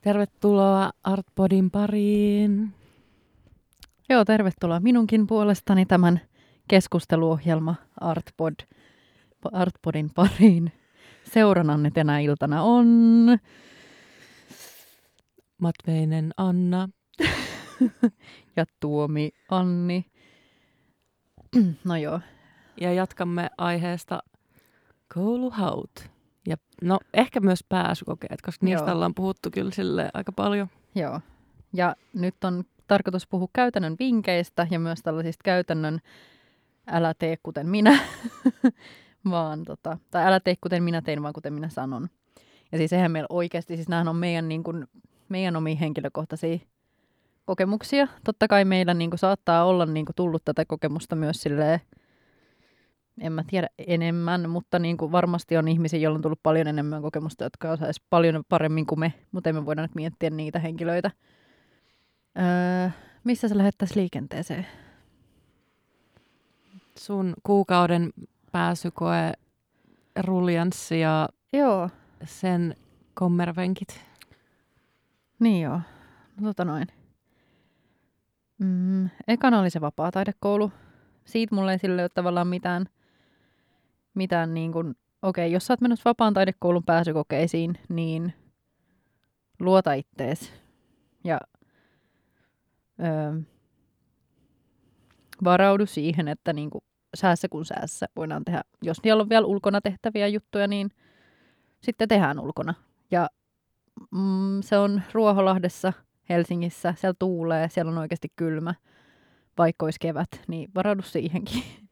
Tervetuloa Artpodin pariin. Joo, tervetuloa minunkin puolestani tämän keskusteluohjelma Artpod, Artpodin pariin. Seurananne tänä iltana on... Matveinen Anna. ja Tuomi Anni. no joo. Ja jatkamme aiheesta kouluhaut. Ja no ehkä myös pääsykokeet, koska niistä Joo. ollaan puhuttu kyllä sille aika paljon. Joo. Ja nyt on tarkoitus puhua käytännön vinkkeistä ja myös tällaisista käytännön älä tee kuten minä, vaan tota, tai älä tee kuten minä tein, vaan kuten minä sanon. Ja siis eihän meillä oikeasti, siis nämä on meidän, niin kuin, meidän omia henkilökohtaisia kokemuksia. Totta kai meillä niin kuin, saattaa olla niin kuin, tullut tätä kokemusta myös silleen, en mä tiedä enemmän, mutta niin kuin varmasti on ihmisiä, joilla on tullut paljon enemmän kokemusta, jotka osaisi paljon paremmin kuin me, mutta emme voida nyt miettiä niitä henkilöitä. Öö, missä sä lähettäisiin liikenteeseen? Sun kuukauden pääsykoe, ruljanssi ja joo. sen kommervenkit. Niin joo, no, tota noin. Mm, ekana oli se vapaa-taidekoulu. Siitä mulle ei sille ole tavallaan mitään – mitään niin kuin, okei, okay, jos sä oot menossa vapaan taidekoulun pääsykokeisiin, niin luota ittees ja öö, varaudu siihen, että niin kuin, säässä kun säässä voidaan tehdä. Jos siellä on vielä ulkona tehtäviä juttuja, niin sitten tehdään ulkona. Ja mm, se on Ruoholahdessa, Helsingissä, siellä tuulee, siellä on oikeasti kylmä, vaikka olisi kevät, niin varaudu siihenkin.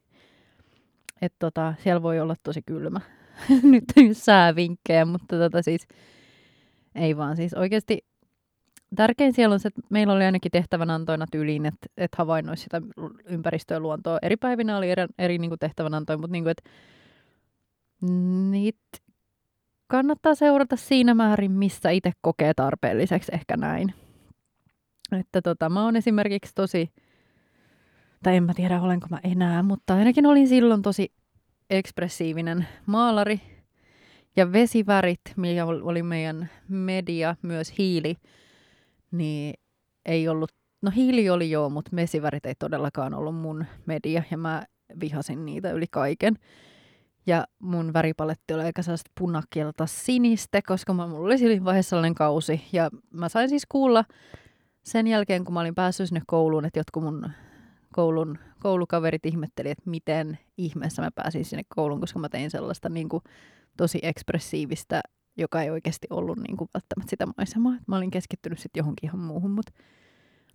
Että tota, siellä voi olla tosi kylmä. Nyt säävinkkejä, mutta tota siis ei vaan siis oikeasti tärkein siellä on se, että meillä oli ainakin tehtävänantoina tyyliin, että, että havainnoisi sitä ympäristöä luontoa. Eri päivinä oli eri, eri niin kuin tehtävänantoja, mutta niin kuin, että niitä kannattaa seurata siinä määrin, missä itse kokee tarpeelliseksi, ehkä näin. Että tota, mä oon esimerkiksi tosi tai en mä tiedä olenko mä enää, mutta ainakin olin silloin tosi ekspressiivinen maalari. Ja vesivärit, mikä oli meidän media, myös hiili, niin ei ollut, no hiili oli joo, mutta vesivärit ei todellakaan ollut mun media ja mä vihasin niitä yli kaiken. Ja mun väripaletti oli aika sellaista punakielta sinistä, koska mä, mulla oli siinä vaiheessa sellainen kausi. Ja mä sain siis kuulla sen jälkeen, kun mä olin päässyt sinne kouluun, että jotkut mun koulun, koulukaverit ihmetteli, että miten ihmeessä mä pääsin sinne kouluun, koska mä tein sellaista niin kuin, tosi ekspressiivistä, joka ei oikeasti ollut niin kuin, välttämättä sitä maisemaa. Mä olin keskittynyt sitten johonkin ihan muuhun, mutta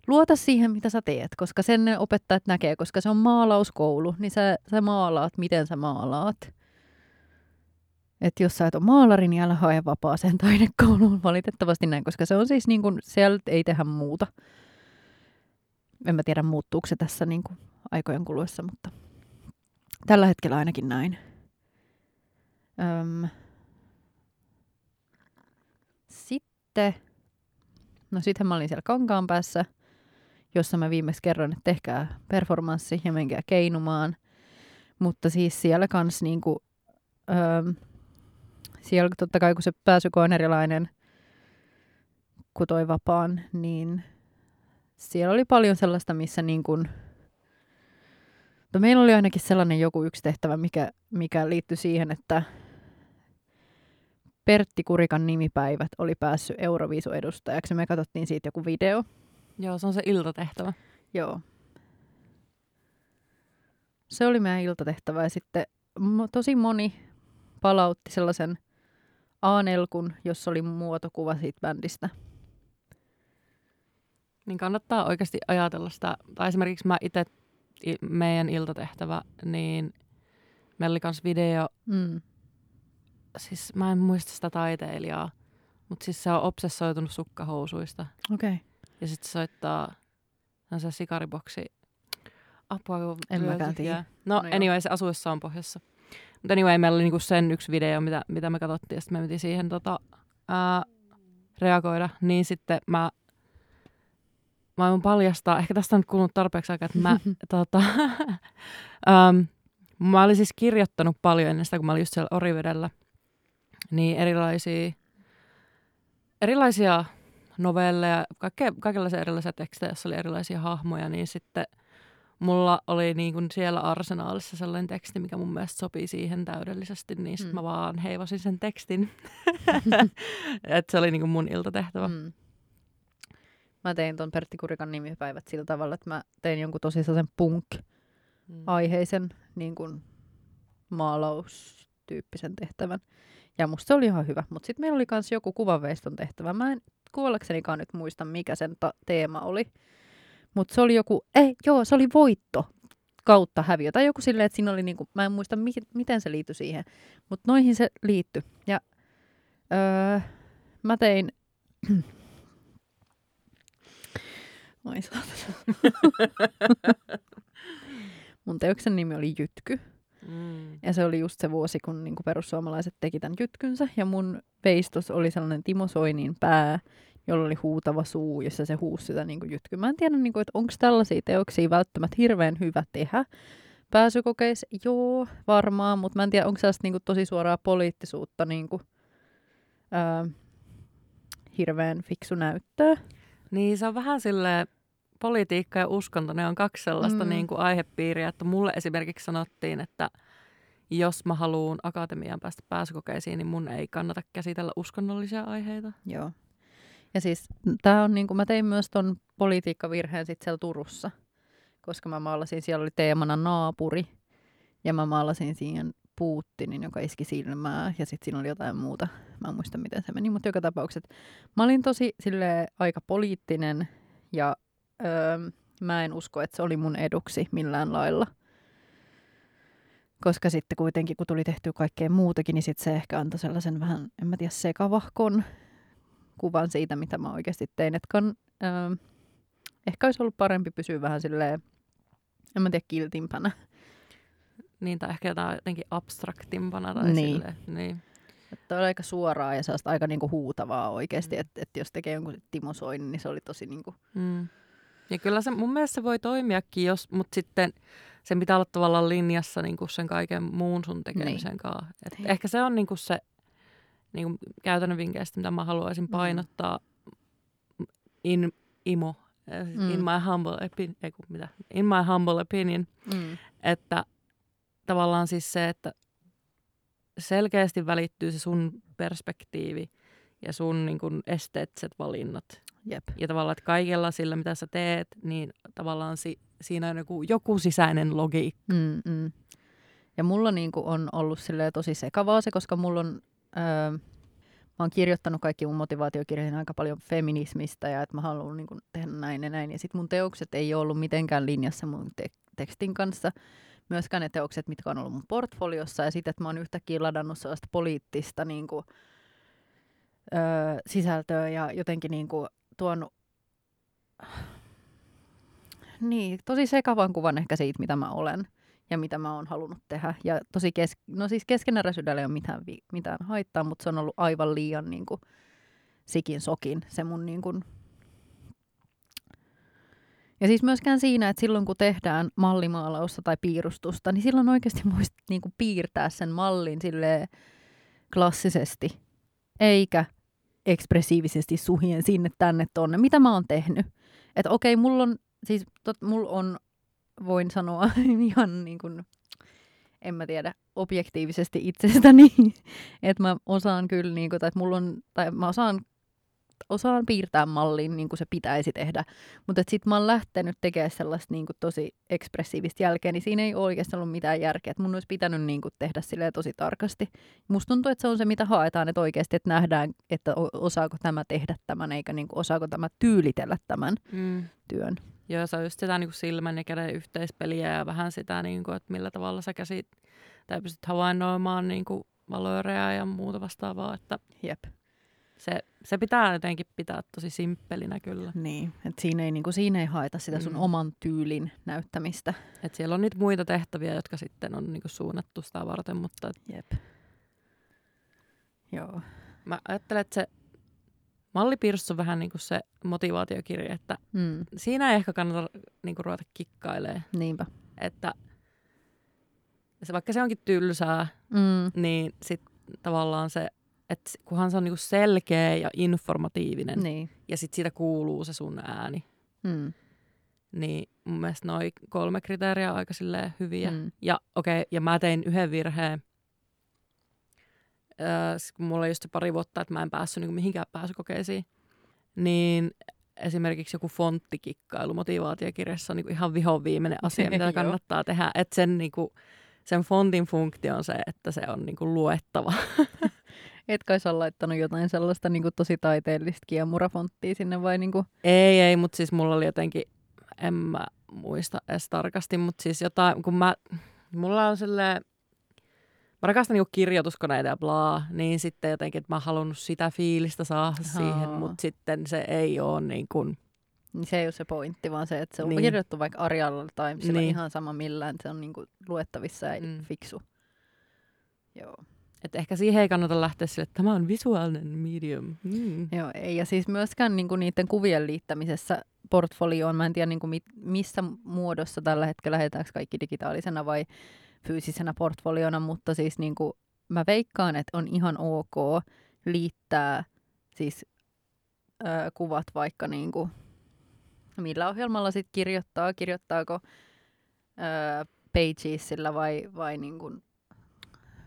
luota siihen, mitä sä teet, koska sen ne opettajat näkee, koska se on maalauskoulu, niin sä, sä maalaat, miten sä maalaat. Että jos sä et ole maalari, niin älä hae vapaaseen taidekouluun, valitettavasti näin, koska se on siis niin kuin, sieltä ei tehdä muuta en mä tiedä muuttuuko se tässä niin kuin aikojen kuluessa, mutta tällä hetkellä ainakin näin. Öm. Sitten, no sitten mä olin siellä kankaan päässä, jossa mä viimeksi kerroin, että tehkää performanssi ja menkää keinumaan. Mutta siis siellä kans niinku, öö, siellä totta kai kun se pääsyko on erilainen kuin toi vapaan, niin siellä oli paljon sellaista, missä niin kuin, no meillä oli ainakin sellainen joku yksi tehtävä, mikä, mikä liittyi siihen, että Pertti Kurikan nimipäivät oli päässyt Euroviisu-edustajaksi. Me katsottiin siitä joku video. Joo, se on se iltatehtävä. Joo. Se oli meidän iltatehtävä ja sitten tosi moni palautti sellaisen A-nelkun, jossa oli muotokuva siitä bändistä – niin kannattaa oikeasti ajatella sitä. Tai esimerkiksi mä itse, meidän iltatehtävä, niin meillä oli myös video. Mm. Siis mä en muista sitä taiteilijaa, mutta siis se on obsessoitunut sukkahousuista. Okei. Okay. Ja sitten se soittaa se sikariboksi. Apua, kun En mäkään tiedä. No, no anyway, se asuessa on pohjassa. Mutta anyway, meillä oli niinku sen yksi video, mitä, mitä me katsottiin, ja sitten me piti siihen tota, ää, reagoida. Niin sitten mä mä voin paljastaa, ehkä tästä on nyt kulunut tarpeeksi aikaa, että mä, tota, um, mä olin siis kirjoittanut paljon ennen sitä, kun mä olin just siellä Orivedellä, niin erilaisia, erilaisia novelleja, kaikke, kaikenlaisia erilaisia tekstejä, joissa oli erilaisia hahmoja, niin sitten mulla oli niin kuin siellä arsenaalissa sellainen teksti, mikä mun mielestä sopii siihen täydellisesti, niin sitten mm. mä vaan heivasin sen tekstin. että se oli niin kuin mun iltatehtävä. Mm. Mä tein ton Pertti Kurikan nimipäivät sillä tavalla, että mä tein jonkun tosi sellaisen punk-aiheisen niin kuin maalaustyyppisen tehtävän. Ja musta se oli ihan hyvä. Mutta sitten meillä oli myös joku kuvanveiston tehtävä. Mä en kuollaksenikaan nyt muista, mikä sen ta- teema oli. Mutta se oli joku, ei, joo, se oli voitto kautta häviö. Tai joku silleen, että siinä oli niinku, mä en muista mi- miten se liittyi siihen. Mutta noihin se liittyi. Ja öö, mä tein... Moi Mun teoksen nimi oli Jytky. Mm. Ja se oli just se vuosi, kun niin kuin perussuomalaiset teki tämän jytkynsä. Ja mun veistos oli sellainen Timo Soinin pää, jolla oli huutava suu, jossa se huusi sitä niin kuin jytky. Mä en tiedä, niin kuin, että onko tällaisia teoksia välttämättä hirveän hyvä tehdä. Pääsykokeissa, joo, varmaan, mutta mä en tiedä, onko sellaista niin kuin, tosi suoraa poliittisuutta niin kuin, ää, hirveän fiksu näyttää. Niin, se on vähän silleen, politiikka ja uskonto, ne on kaksi sellaista mm. niin kuin aihepiiriä, että mulle esimerkiksi sanottiin, että jos mä haluan akatemiaan päästä pääsykokeisiin, niin mun ei kannata käsitellä uskonnollisia aiheita. Joo. Ja siis tää on niin kuin, mä tein myös ton politiikkavirheen sitten siellä Turussa, koska mä maalasin, siellä oli teemana naapuri, ja mä maalasin siihen Putinin, joka iski silmää, ja sitten siinä oli jotain muuta. Mä en muista, miten se meni, mutta joka tapauksessa mä olin tosi sille aika poliittinen, ja öö, mä en usko, että se oli mun eduksi millään lailla. Koska sitten kuitenkin, kun tuli tehty kaikkea muutakin, niin sitten se ehkä antoi sellaisen vähän, en mä tiedä, sekavahkon kuvan siitä, mitä mä oikeasti tein. Että kan, öö, ehkä olisi ollut parempi pysyä vähän silleen, en mä tiedä, kiltimpänä. Niin, tai ehkä jotain jotenkin abstraktimpana. Tai niin. Silleen, niin. Että on aika suoraa ja sellaista aika niinku huutavaa oikeasti, mm. että et jos tekee jonkun Timo Soinin, niin se oli tosi niinku... Mm. Ja kyllä se, mun mielestä se voi toimiakin, jos, mutta sitten se pitää olla tavallaan linjassa niin kuin sen kaiken muun sun tekemisen niin. kanssa. Et niin. ehkä se on niin kuin se niin kuin käytännön vinkkeistä, mitä mä haluaisin mm. painottaa mm. in, imo, mm. in, my humble opinion, ei, mitä, in my humble opinion, mm. että tavallaan siis se, että selkeästi välittyy se sun perspektiivi ja sun niin kuin, esteettiset valinnat. Jep. Ja tavallaan, että kaikella sillä, mitä sä teet, niin tavallaan si- siinä on joku, joku sisäinen logiikka. Mm, mm. Ja mulla niin on ollut tosi sekavaa se, koska mulla on... Öö, mä oon kirjoittanut kaikki mun motivaatiokirjoihin aika paljon feminismistä ja että mä haluan niin tehdä näin ja näin. Ja sitten mun teokset ei ole ollut mitenkään linjassa mun te- tekstin kanssa. Myöskään ne teokset, mitkä on ollut mun portfoliossa. Ja sitten, että mä oon yhtäkkiä ladannut sellaista poliittista niin kuin, öö, sisältöä ja jotenkin niin kuin, tuonut niin, tosi sekavan kuvan ehkä siitä, mitä mä olen ja mitä mä oon halunnut tehdä. Ja tosi kes- no siis keskeneräisyydellä ei ole mitään, vi- mitään haittaa, mutta se on ollut aivan liian niin kuin, sikin sokin se mun niin kuin... Ja siis myöskään siinä, että silloin kun tehdään mallimaalausta tai piirustusta, niin silloin oikeasti voisi niin kuin piirtää sen mallin sille klassisesti, eikä ekspressiivisesti suhien sinne tänne tonne, mitä mä oon tehnyt. Että okei, mulla on, siis tot, mulla on, voin sanoa ihan niin kuin, en mä tiedä, objektiivisesti itsestäni, että mä osaan kyllä, niin kuin, tai että mulla on, tai mä osaan osaan piirtää mallin niin kuin se pitäisi tehdä. Mutta sitten mä oon lähtenyt tekemään sellaista niin kuin tosi ekspressiivistä jälkeä, niin siinä ei oikeastaan ollut mitään järkeä. Että mun olisi pitänyt niin kuin tehdä sille tosi tarkasti. Musta tuntuu, että se on se, mitä haetaan, että oikeasti että nähdään, että osaako tämä tehdä tämän, eikä niin kuin osaako tämä tyylitellä tämän mm. työn. Joo, se on just sitä niin kuin silmän ja käden yhteispeliä ja vähän sitä, niin kuin, että millä tavalla sä käsit, tai pystyt havainnoimaan niin kuin valöörejä ja muuta vastaavaa. Että Jep se, se pitää jotenkin pitää tosi simppelinä kyllä. Niin, että siinä ei, niin kuin, siinä ei haeta sitä sun mm. oman tyylin näyttämistä. Et siellä on niitä muita tehtäviä, jotka sitten on niin kuin, suunnattu sitä varten, mutta... Jep. Joo. Mä ajattelen, että se mallipiirros on vähän niin kuin se motivaatiokirja, että mm. siinä ei ehkä kannata niin kuin, ruveta kikkailemaan. Niinpä. Että se, vaikka se onkin tylsää, mm. niin sitten tavallaan se että kunhan se on niinku selkeä ja informatiivinen Niin. ja sitten siitä kuuluu se sun ääni, Mm. niin mun mielestä noi kolme kriteeriä on aika hyviä. Mm. Ja okei, okay, ja mä tein yhden virheen, öö, kun mulla oli just se pari vuotta, että mä en päässyt niinku mihinkään pääsykokeisiin, niin esimerkiksi joku fonttikikkailu motivaatiokirjassa on niinku ihan vihon viimeinen asia, mitä kannattaa tehdä. Että sen, niinku, sen fontin funktio on se, että se on niinku luettava. Et kai sä laittanut jotain sellaista niin kuin tosi taiteellista kiemurafonttia sinne vai niin kuin... Ei, ei, mutta siis mulla oli jotenkin, en mä muista edes tarkasti, mutta siis jotain, kun mä, mulla on silleen, mä rakastan niinku kirjoituskoneita ja blaa, niin sitten jotenkin, että mä oon halunnut sitä fiilistä saada siihen, Haa. mutta sitten se ei ole niin kuin, Niin se ei ole se pointti, vaan se, että se on Niin. niin. kirjoitettu vaikka Arjalla tai Niin. niin. ihan sama millään, se on niin kuin luettavissa ja mm. fiksu. Joo. Että ehkä siihen ei kannata lähteä sille, että tämä on visuaalinen medium. Mm. Joo, ei. Ja siis myöskään niinku niiden kuvien liittämisessä portfolioon, mä en tiedä niinku mit, missä muodossa tällä hetkellä lähetäänkö kaikki digitaalisena vai fyysisenä portfoliona, mutta siis niinku, mä veikkaan, että on ihan ok liittää siis ö, kuvat vaikka niinku, millä ohjelmalla sit kirjoittaa, kirjoittaako ö, Pagesilla vai, vai niinku,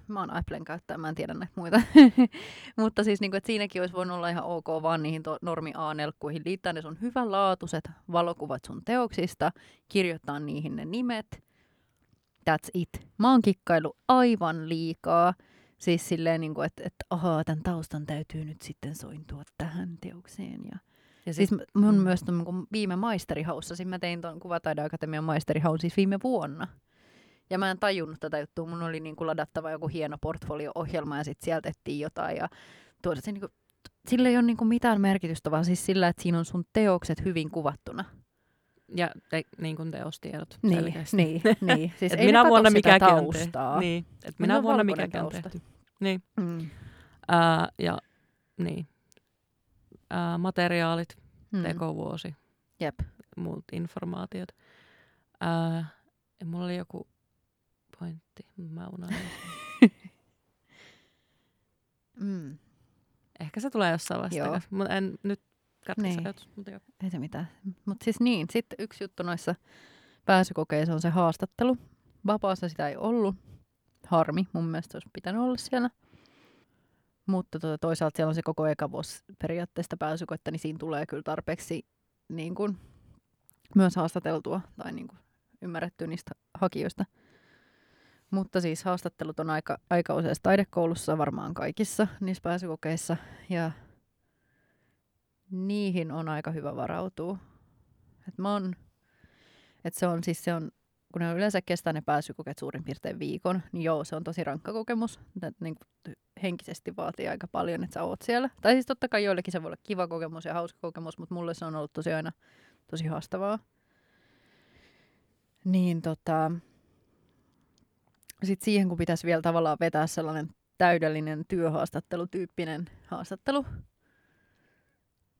mä oon Applen käyttäjä, mä en tiedä näitä muita. Mutta siis niinku, että siinäkin olisi voinut olla ihan ok vaan niihin to- normi A-nelkkuihin liittää ne sun hyvänlaatuiset valokuvat sun teoksista, kirjoittaa niihin ne nimet. That's it. Mä oon kikkailu aivan liikaa. Siis silleen, niinku, että et, ahaa, tämän taustan täytyy nyt sitten sointua tähän teokseen. Ja Ja Siis mun mm. mm. myös ton, kun viime maisterihaussa, siis mä tein tuon Kuvataideakatemian maisterihaun siis viime vuonna. Ja mä en tajunnut tätä juttua, mun oli niin kuin ladattava joku hieno portfolio-ohjelma ja sitten sieltä ettiin jotain ja tuoda se niin kuin, sillä ei ole niin kuin mitään merkitystä, vaan siis sillä, että siinä on sun teokset hyvin kuvattuna. ja te, niin kuin teostiedot Niin, selkeästi. niin, niin. Siis Et ei minä vuonna on taustaa. Niin, että Mulla minä on vuonna tausta. tehty. Niin. Mm. Ää, ja niin. Ää, materiaalit, Mm. tekovuosi, Jep. muut informaatiot. Ja mulla oli joku pointti, mä unohdin. Mm. Ehkä se tulee jossain vaiheessa mutta en nyt katso Niin. ajatus. Mutta joo. Ei se mitään. Mutta siis niin, sitten yksi juttu noissa pääsykokeissa on se haastattelu. Vapaassa sitä ei ollut. Harmi, mun mielestä olisi pitänyt olla siellä. Mutta tota, toisaalta siellä on se koko eka vuosi periaatteesta pääsykoetta, niin siinä tulee kyllä tarpeeksi niin kun, myös haastateltua tai niin kun, ymmärrettyä niistä hakijoista. Mutta siis haastattelut on aika, aika useassa taidekoulussa, varmaan kaikissa niissä pääsykokeissa. Ja niihin on aika hyvä varautua. Et mä oon, et se on siis se on, kun ne yleensä kestää ne pääsykokeet suurin piirtein viikon, niin joo, se on tosi rankka kokemus. Et niin henkisesti vaatii aika paljon, että sä oot siellä. Tai siis totta kai joillekin se voi olla kiva kokemus ja hauska kokemus, mutta mulle se on ollut tosi aina tosi haastavaa. Niin tota, sitten siihen kun pitäisi vielä tavallaan vetää sellainen täydellinen työhaastattelutyyppinen haastattelu,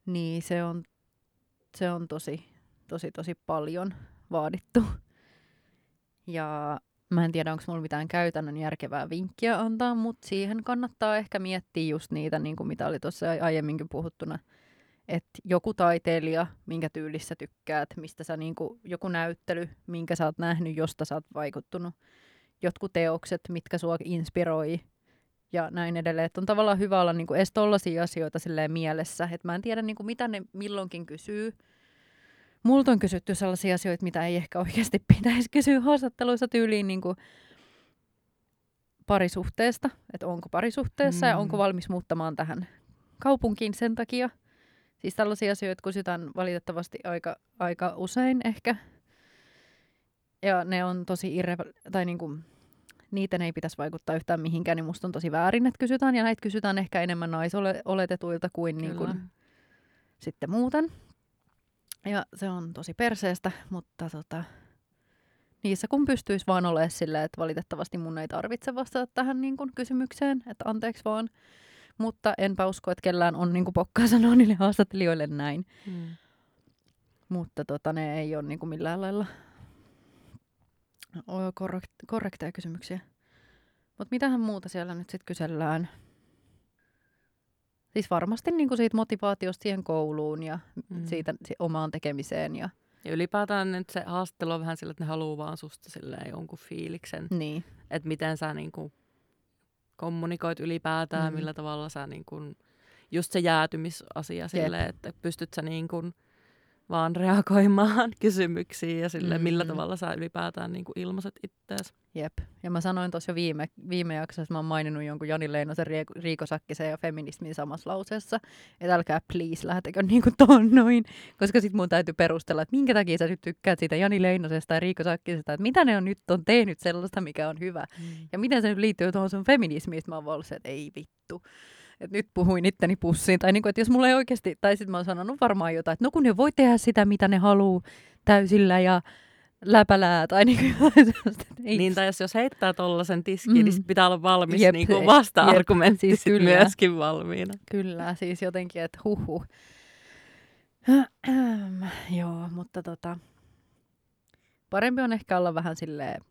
niin se on, se on tosi, tosi, tosi paljon vaadittu. Ja mä en tiedä, onko mulla mitään käytännön järkevää vinkkiä antaa, mutta siihen kannattaa ehkä miettiä just niitä, niin kuin mitä oli tuossa aiemminkin puhuttuna, että joku taiteilija, minkä tyylissä tykkäät, mistä sä niinku, joku näyttely, minkä sä oot nähnyt, josta sä oot vaikuttunut, jotkut teokset, mitkä sua inspiroi ja näin edelleen. Että on tavallaan hyvä olla niinku edes tollaisia asioita silleen mielessä, että mä en tiedä niinku, mitä ne milloinkin kysyy. Multa on kysytty sellaisia asioita, mitä ei ehkä oikeasti pitäisi kysyä haastatteluissa tyyliin niinku parisuhteesta, että onko parisuhteessa mm. ja onko valmis muuttamaan tähän kaupunkiin sen takia. Siis tällaisia asioita kysytään valitettavasti aika, aika usein ehkä. Ja ne on tosi irre- tai niinku, niitä ei pitäisi vaikuttaa yhtään mihinkään, niin musta on tosi väärin, että kysytään. Ja näitä kysytään ehkä enemmän naisoletetuilta kuin niin Kyllä. kuin sitten muuten. Ja se on tosi perseestä, mutta tota, niissä kun pystyisi vaan olemaan silleen, että valitettavasti mun ei tarvitse vastata tähän niin kuin kysymykseen, että anteeksi vaan. Mutta enpä usko, että kellään on niin kuin pokkaa sanoa niille haastattelijoille näin. Mm. Mutta tota, ne ei ole niin kuin millään lailla korrekt- korrekteja kysymyksiä. Mutta mitähän muuta siellä nyt sitten kysellään? Siis varmasti niin kuin siitä motivaatiosta siihen kouluun ja Mm. siitä si- omaan tekemiseen. Ja, Ja ylipäätään nyt se haastattelu on vähän sillä, että ne haluaa vaan susta silleen jonkun fiiliksen. niin. Että miten sä niinku kommunikoit ylipäätään, Mm. millä tavalla sä niinku, just se jäätymisasia silleen, että pystyt sä niinku vaan reagoimaan kysymyksiin ja sille, millä Mm. tavalla sä ylipäätään niinku ilmaiset ittees. Jep. Ja mä sanoin tuossa jo viime, viime jaksossa, että mä oon maininnut jonkun Jani Leinosen, Rieko, Riiko Sakkisen ja feminismin samassa lauseessa. Että älkää please lähtekö niinku tuon noin. Koska sit mun täytyy perustella, että minkä takia sä nyt tykkäät siitä Jani Leinosesta ja Riiko Sakkisesta. Että mitä ne on nyt on tehnyt sellaista, mikä on hyvä. Ja miten se nyt liittyy tuohon sun feminismiin, mä oon ollut se, että ei vittu. Että nyt puhuin itteni pussiin. Tai niinku, että jos mulla ei oikeasti, tai sitten mä oon sanonut varmaan jotain, että no kun ne voi tehdä sitä, mitä ne haluaa täysillä ja läpälää. Tai sellaista, että ei. Niin, tai jos, jos heittää tollasen tiskiin, mm. niin Mm. sit pitää olla valmis Jep, niinku jep, vasta-argumentti siis sit kyllä. myöskin valmiina. Kyllä, siis jotenkin, että huhu. Joo, mutta tota, parempi on ehkä olla vähän silleen,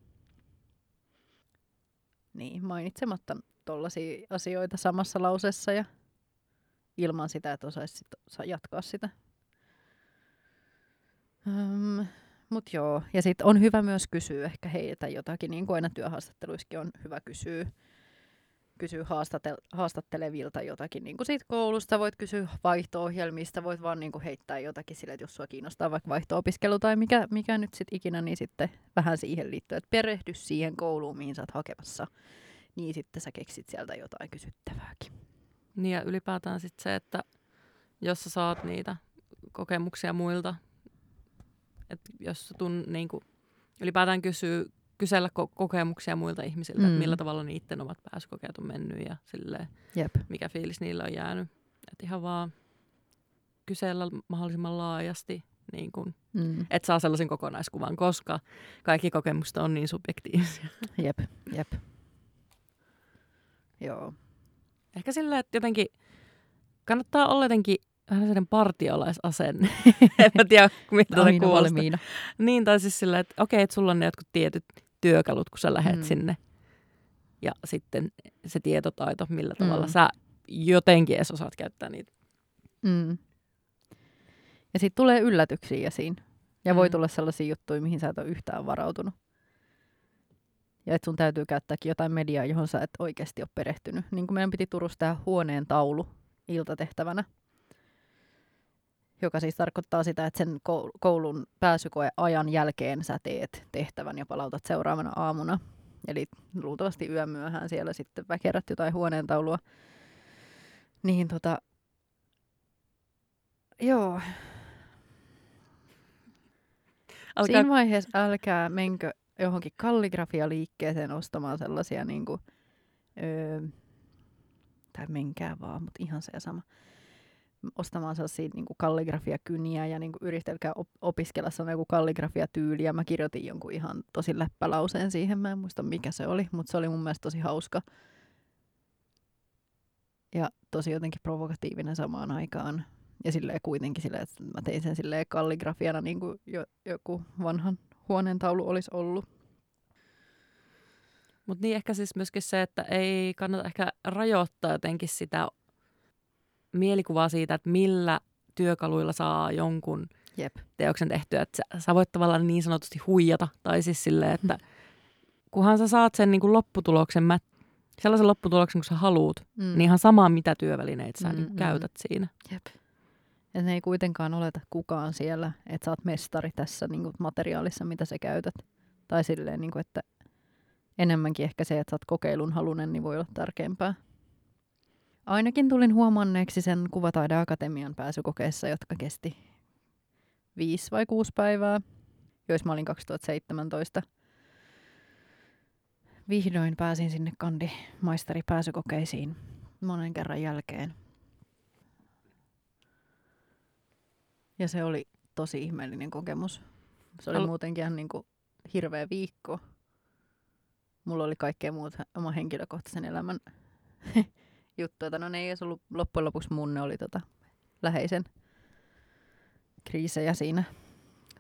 niin, mainitsematta tollaisia asioita samassa lauseessa ja ilman sitä, että osaisi sit jatkaa sitä. Um, Mut joo, ja sitten on hyvä myös kysyä ehkä heiltä jotakin, niin kuin aina työhaastatteluissakin on hyvä kysyä kysyä haastatel- haastattelevilta jotakin niin kuin siitä koulusta, voit kysyä vaihto-ohjelmista, voit vaan niin kuin heittää jotakin sille, että jos sua kiinnostaa vaikka vaihto-opiskelu tai mikä, mikä nyt sitten ikinä, niin sitten vähän siihen liittyy, että perehdy siihen kouluun, mihin sä oot hakemassa, niin sitten sä keksit sieltä jotain kysyttävääkin. Niin ja ylipäätään sit se, että jos sä saat niitä kokemuksia muilta, että jos sä tun, niin kuin, ylipäätään kysyy, kysellä ko- kokemuksia muilta ihmisiltä, mm. Että millä tavalla niiden omat pääsykokeet on mennyt ja silleen, Jep. mikä fiilis niillä on jäänyt. Että ihan vaan kysellä mahdollisimman laajasti, niin kuin, Mm. että saa sellaisen kokonaiskuvan, koska kaikki kokemukset on niin subjektiivisia. Jep, jep. Joo. Ehkä sillä, että jotenkin kannattaa olla jotenkin vähän sellainen partiolaisasenne. en mä tiedä, mitä Aina kuulostaa. valmiina. Niin, tai siis sillä, että okei, että sulla on ne jotkut tietyt työkalut, kun sä lähet Mm. sinne. Ja sitten se tietotaito, millä tavalla Mm. sä jotenkin edes osaat käyttää niitä. Mm. Ja sitten tulee yllätyksiä esiin. Ja voi Mm. tulla sellaisia juttuja, mihin sä et ole yhtään varautunut. Ja että sun täytyy käyttääkin jotain mediaa, johon sä et oikeasti ole perehtynyt. Niin kuin meidän piti Turussa tehdä huoneen taulu iltatehtävänä. Joka siis tarkoittaa sitä, että sen koul- koulun pääsykoeajan jälkeen sä teet tehtävän ja palautat seuraavana aamuna. Eli luultavasti yömyöhään siellä sitten väkerät jotain huoneen taulua. Niin tota, Joo. Alkaa, Siinä vaiheessa älkää menkö johonkin kalligrafialiikkeeseen ostamaan sellaisia niinku, öö, tai menkää vaan, mutta ihan se sama. Ostamaan sellaisia niinku kalligrafiakyniä ja niinku yritelkää op- opiskella sellainen joku kalligrafiatyyli. Ja mä kirjoitin jonkun ihan tosi läppälauseen siihen, mä en muista mikä se oli, mutta se oli mun mielestä tosi hauska. Ja tosi jotenkin provokatiivinen samaan aikaan. Ja silleen kuitenkin silleen, että mä tein sen silleen kalligrafiana niin kuin jo, joku vanhan huoneen taulu olisi ollut. Mutta niin ehkä siis myöskin se, että ei kannata ehkä rajoittaa jotenkin sitä mielikuvaa siitä, että millä työkaluilla saa jonkun Jep. teoksen tehtyä. Että sä, sä voit tavallaan niin sanotusti huijata. Tai siis silleen, että kunhan sä saat sen niin kuin lopputuloksen, mä, sellaisen lopputuloksen, kun sä haluut, Mm. niin ihan sama mitä työvälineitä sä Mm, niin mm. käytät siinä. Jep. Ja ne ei kuitenkaan oleta kukaan siellä, että sä oot mestari tässä niin kuin materiaalissa, mitä sä käytät. Tai silleen, niin kuin, että enemmänkin ehkä se, että sä oot kokeilun halunen, niin voi olla tärkeämpää. Ainakin tulin huomanneeksi sen Kuvataideakatemian pääsykokeessa, jotka kesti viisi vai kuusi päivää, joissa mä olin 2017. Vihdoin pääsin sinne kandi maisteri-pääsykokeisiin monen kerran jälkeen. Ja se oli tosi ihmeellinen kokemus. Se oli Al- muutenkin ihan niin kuin hirveä viikko. Mulla oli kaikkea muuta oma henkilökohtaisen elämän juttuja. No ne ei ollut loppujen lopuksi mun, ne oli tota läheisen kriisejä siinä.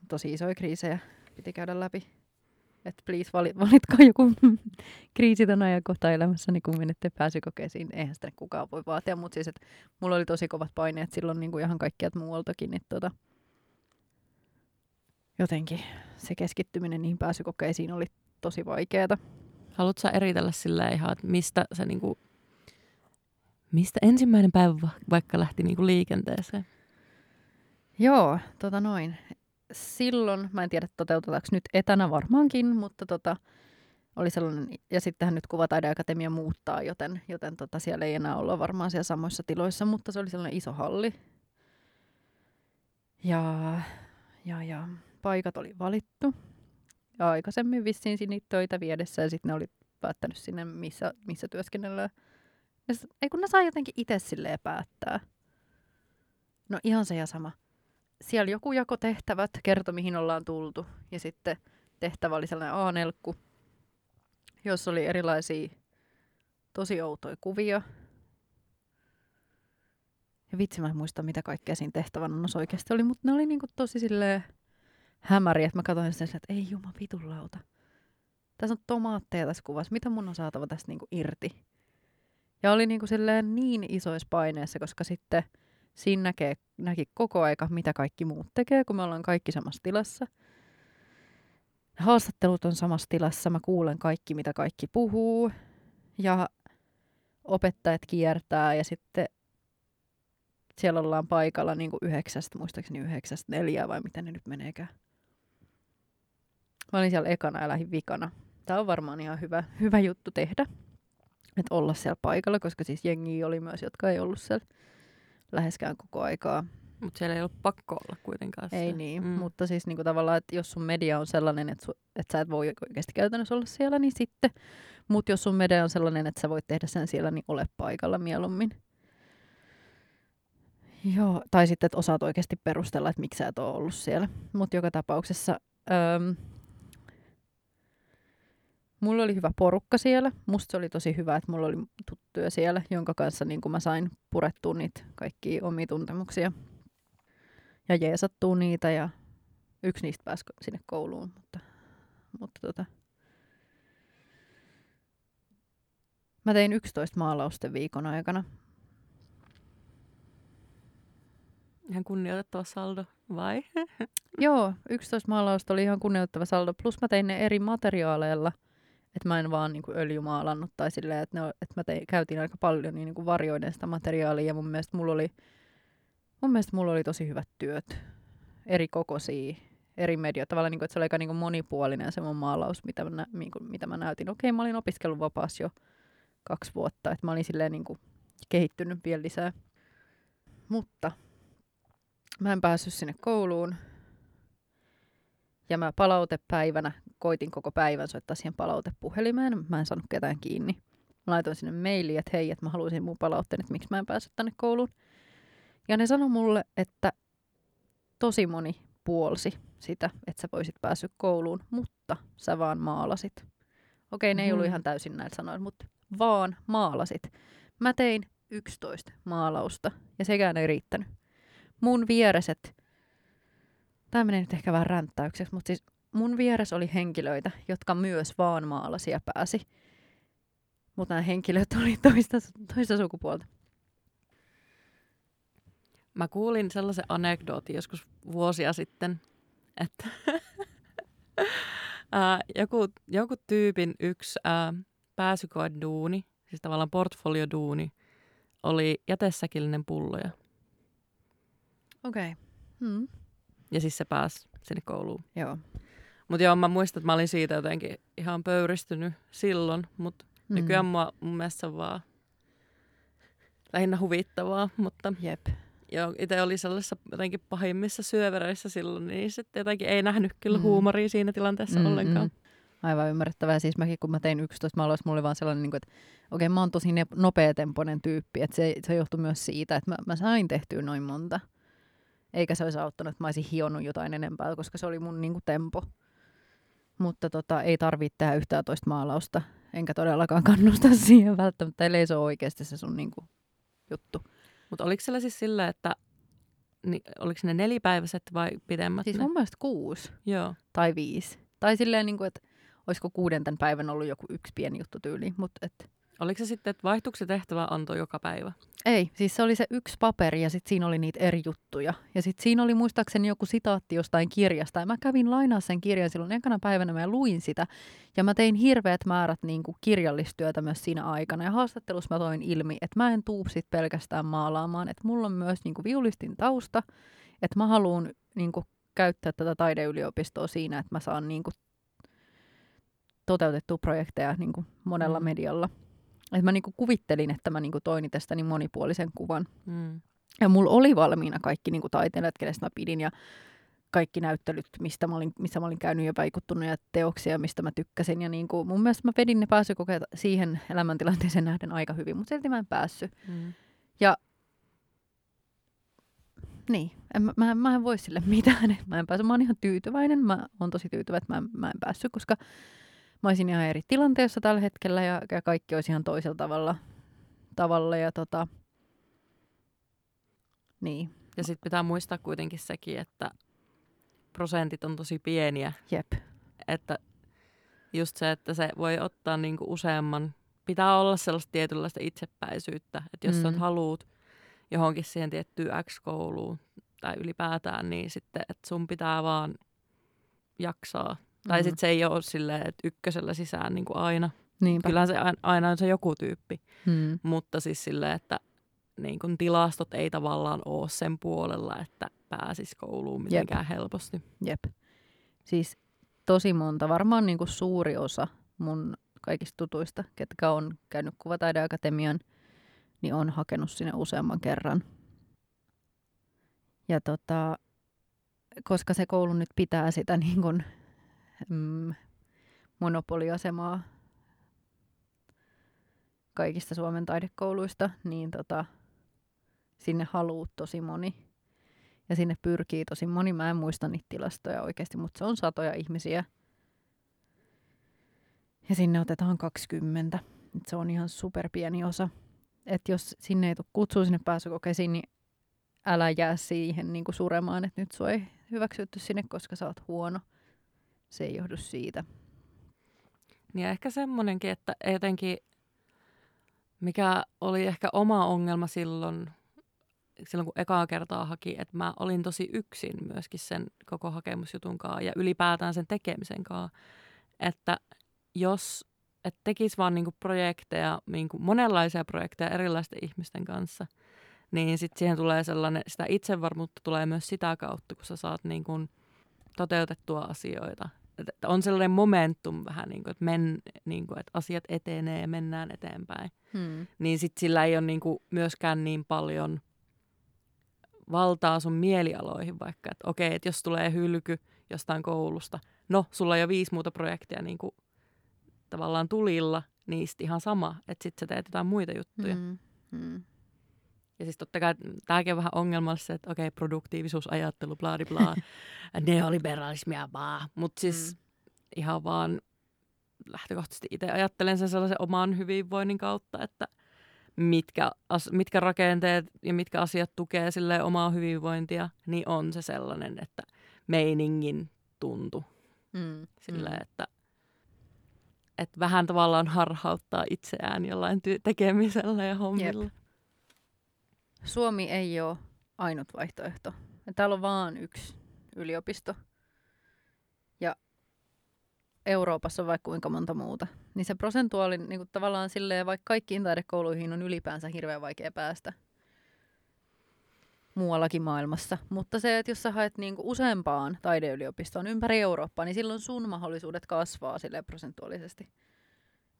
Tosi isoja kriisejä piti käydä läpi. Että please vali, valitkaa joku kriisitön ajankohta elämässäni, kun menette pääsykokeisiin. Eihän sitä kukaan voi vaatia, mutta siis, että mulla oli tosi kovat paineet silloin niin kuin ihan kaikkialta muualtakin, niin tota, jotenkin se keskittyminen niihin pääsykokeisiin oli tosi vaikeaa. Haluatko sä eritellä sillä ihan, että mistä se niinku, mistä ensimmäinen päivä va- vaikka lähti niinku liikenteeseen? Joo, tota noin. Silloin, mä en tiedä toteutetaanko nyt etänä varmaankin, mutta tota, oli sellainen, ja sittenhän nyt Kuvataideakatemia muuttaa, joten, joten tota, siellä ei enää olla varmaan siellä samoissa tiloissa, mutta se oli sellainen iso halli. Ja, ja, ja paikat oli valittu. Ja aikaisemmin vissiin niitä töitä viedessä ja sitten ne oli päättänyt sinne, missä, missä työskennellään. Ja sit, ei kun ne saa jotenkin itse silleen päättää. No ihan se ja sama. Siellä joku jako tehtävät, kertoi mihin ollaan tultu. Ja sitten tehtävä oli sellainen A-nelkku, jossa oli erilaisia tosi outoja kuvia. Ja vitsi mä en muista, mitä kaikkea siinä tehtävän annossa oikeasti oli, mutta ne oli niinku tosi silleen hämäriä, että mä katsoin sitä, että ei juma vitulauta. Tässä on tomaatteja tässä kuvassa, mitä mun on saatava tästä niinku irti? Ja oli niinku silleen niin isoissa paineessa, koska sitten siinä näkee, näki koko aika, mitä kaikki muut tekee, kun me ollaan kaikki samassa tilassa. Haastattelut on samassa tilassa, mä kuulen kaikki, mitä kaikki puhuu. Ja opettajat kiertää ja sitten siellä ollaan paikalla niin kuin yhdeksästä, muistaakseni yhdeksästä neljää vai miten ne nyt meneekään. Mä olin siellä ekana ja lähdin vikana. Tämä on varmaan ihan hyvä, hyvä juttu tehdä, että olla siellä paikalla, koska siis jengi oli myös, jotka ei ollut siellä läheskään koko aikaa. Mutta siellä ei ollut pakko olla kuitenkaan. Ei siellä. niin, mm. mutta siis niinku tavallaan, että jos sun media on sellainen, että, su, että sä et voi oikeasti käytännössä olla siellä, niin sitten. Mutta jos sun media on sellainen, että sä voit tehdä sen siellä, niin ole paikalla mieluummin. Joo, tai sitten, että osaat oikeasti perustella, että miksi sä et ole ollut siellä. Mutta joka tapauksessa öm, mulla oli hyvä porukka siellä. Musta se oli tosi hyvä, että mulla oli tuttuja siellä, jonka kanssa niin mä sain purettua niitä kaikkia omia tuntemuksia ja jeesattua niitä ja yksi niistä pääsi sinne kouluun, mutta, mutta tota. Mä tein 11 maalausten viikon aikana. Ihan kunnioitettava saldo, vai? Joo, 11 maalausta oli ihan kunnioittava saldo. Plus mä tein ne eri materiaaleilla. Että mä en vaan niinku öljymaalannut tai silleen, että, ne, että mä tein, käytin aika paljon niin niinku varjoiden sitä materiaalia. Ja mun mielestä mulla oli, mun mielestä mulla oli tosi hyvät työt. Eri kokoisia, eri medioita. Tavallaan, niinku, että se oli aika niinku monipuolinen se mun maalaus, mitä mä, niinku, mitä mä näytin. Okei, mä olin opiskellut vapaassa jo kaksi vuotta. Että mä olin silleen niinku kehittynyt vielä lisää. Mutta mä en päässyt sinne kouluun. Ja mä palautepäivänä koitin koko päivän soittaa siihen palautepuhelimeen. Mä en saanut ketään kiinni. Mä laitoin sinne mailiin, että hei, että mä haluaisin mun palautteen, että miksi mä en päässyt tänne kouluun. Ja ne sanoi mulle, että tosi moni puolsi sitä, että sä voisit päässyt kouluun, mutta sä vaan maalasit. Okei, ne ei ollut Mhm. ihan täysin näillä sanoilla, mutta vaan maalasit. Mä tein 11 maalausta ja sekään ei riittänyt. Mun viereset, tämä menee nyt ehkä vähän ränttäykseksi, mutta siis mun vieressä oli henkilöitä, jotka myös vaan maalasi ja pääsi. Mutta nämä henkilöt oli toista, toista sukupuolta. Mä kuulin sellaisen anekdootin joskus vuosia sitten, että ää, joku, joku tyypin yksi ää, pääsykoeduuni, siis tavallaan portfolioduuni, oli jätesäkillinen pulloja. Okei. Okay. Hmm. Ja siis se pääsi sinne kouluun. Joo. Mutta joo, mä muistan, että mä olin siitä jotenkin ihan pöyristynyt silloin, mutta Mm. nykyään mua, mun mielestä on vaan lähinnä huvittavaa, mutta Jep. joo, itse oli sellaisissa jotenkin pahimmissa syövereissä silloin, niin sitten jotenkin ei nähnyt kyllä Mm. huumoria siinä tilanteessa Mm, ollenkaan. Aivan ymmärrettävää. Siis mäkin, kun mä tein 11 maalaus, mulla oli vaan sellainen, niin kuin, että okei, mä oon tosi ne- nopeatempoinen tyyppi. Että se, se johtui myös siitä, että mä, mä sain tehtyä noin monta. Eikä se olisi auttanut, että mä olisin hionnut jotain enempää, koska se oli mun niin kuin, tempo. Mutta tota, ei tarvitse tehdä yhtään toista maalausta. Enkä todellakaan kannusta siihen välttämättä, ellei se ole oikeasti se sun niin kuin, juttu. Mutta oliko siellä siis sillä, että ni, oliko ne nelipäiväiset vai pidemmät Siis ne? mun mielestä kuusi Joo. tai viisi. Tai silleen, niin kuin, että olisiko kuudenten päivän ollut joku yksi pieni juttu tyyli. Mut et, Oliko se sitten, että vaihtuiko se tehtävä anto joka päivä? ei, siis se oli se yksi paperi ja sitten siinä oli niitä eri juttuja. Ja sitten siinä oli muistaakseni joku sitaatti jostain kirjasta. Ja mä kävin lainaa sen kirjan silloin ekana päivänä, mä luin sitä. Ja mä tein hirveät määrät niin kuin kirjallistyötä myös siinä aikana. Ja haastattelussa mä toin ilmi, että mä en tuu sit pelkästään maalaamaan. Että mulla on myös niin kuin viulistin tausta. Että mä haluan niin kuin käyttää tätä taideyliopistoa siinä, että mä saan niin kuin toteutettua projekteja niin kuin monella Mm. medialla. Et mä niinku kuvittelin, että mä niinku toin tästä niin monipuolisen kuvan. Mm. Ja mulla oli valmiina kaikki niinku taiteilijat, kenestä mä pidin ja kaikki näyttelyt, mistä mä olin, missä mä olin käynyt ja vaikuttunut ja teoksia, mistä mä tykkäsin. Ja niinku, mun mielestä mä vedin ne pääsykokeet siihen elämäntilanteeseen nähden aika hyvin, mutta silti mä en päässyt. Mm. Niin, en, mä, mä, en- mä en voi sille mitään. että Mä en päässyt. Mä oon ihan tyytyväinen. Mä oon tosi tyytyväinen, että mä, en- mä en päässyt, koska mä olisin ihan eri tilanteessa tällä hetkellä ja, ja kaikki olisi ihan toisella tavalla. tavalla ja tota, niin, Ja sitten pitää muistaa kuitenkin sekin, että prosentit on tosi pieniä. jep. Että just se, että se voi ottaa niinku useamman, pitää olla sellaista tietynlaista itsepäisyyttä. Että jos mm. sä haluut johonkin siihen tiettyyn X-kouluun tai ylipäätään, niin sitten, että sun pitää vaan jaksaa. Tai Mm. sitten se ei ole silleen, että ykkösellä sisään niin kuin aina. Niinpä. Kyllähän se aina- on se joku tyyppi. Mm. Mutta siis silleen, että niin kuin tilastot ei tavallaan ole sen puolella, että pääsis kouluun mitenkään helposti. Jep. Siis tosi monta, varmaan niin kuin suuri osa mun kaikista tutuista, ketkä on käynyt Kuvataideakatemian, niin on hakenut sinne useamman kerran. Ja tota, koska se koulu nyt pitää sitä niin kuin, mm, monopoliasemaa kaikista Suomen taidekouluista, niin tota, sinne haluaa tosi moni. Ja sinne pyrkii tosi moni. Mä en muista niitä tilastoja oikeasti, mutta se on satoja ihmisiä. Ja sinne otetaan 20. Et se on ihan superpieni osa. Että jos sinne ei tule kutsua sinne pääsykokeisiin, niin älä jää siihen niin kuin suremaan, että nyt sua ei hyväksytty sinne, koska sä oot huono. Se ei johdu siitä. Niin ehkä semmoinenkin, että jotenkin, mikä oli ehkä oma ongelma silloin, silloin kun ekaa kertaa haki, että mä olin tosi yksin myöskin sen koko hakemusjutun kanssa ja ylipäätään sen tekemisen kanssa. Että jos et tekisi vaan niinku projekteja, niinku monenlaisia projekteja erilaisten ihmisten kanssa, niin sitten siihen tulee sellainen, sitä itsevarmuutta tulee myös sitä kautta, kun sä saat niinku toteutettua asioita. On sellainen momentum vähän, niin kuin, että, men, niin kuin, että asiat etenee ja mennään eteenpäin. Hmm. Niin sit sillä ei ole niin kuin, myöskään niin paljon valtaa sun mielialoihin vaikka. Että okei, että jos tulee hylky jostain koulusta, no sulla on jo viisi muuta projektia niin kuin, tavallaan tulilla, niin sit ihan sama, että sit sä teet jotain muita juttuja. Mm. Hmm. Hmm. Ja siis totta kai tämäkin on vähän ongelmallista, että okei, produktiivisuusajattelu, bla bla neoliberalismia vaan. Mutta siis Mm. ihan vaan lähtökohtaisesti itse ajattelen sen sellaisen oman hyvinvoinnin kautta, että mitkä, as, mitkä rakenteet ja mitkä asiat tukee sille omaa hyvinvointia, niin on se sellainen, että meiningin tuntu Hmm. silleen, että, että vähän tavallaan harhauttaa itseään jollain ty- tekemisellä ja hommilla. Suomi ei ole ainut vaihtoehto. Ja Täällä on vaan yksi yliopisto. Ja Euroopassa on vaikka kuinka monta muuta. Niin se prosentuaali niin kuin tavallaan silleen, vaikka kaikkiin taidekouluihin on ylipäänsä hirveän vaikea päästä muuallakin maailmassa. Mutta se, että jos sä haet niin kuin useampaan taideyliopistoon ympäri Eurooppaa, niin silloin sun mahdollisuudet kasvaa silleen prosentuaalisesti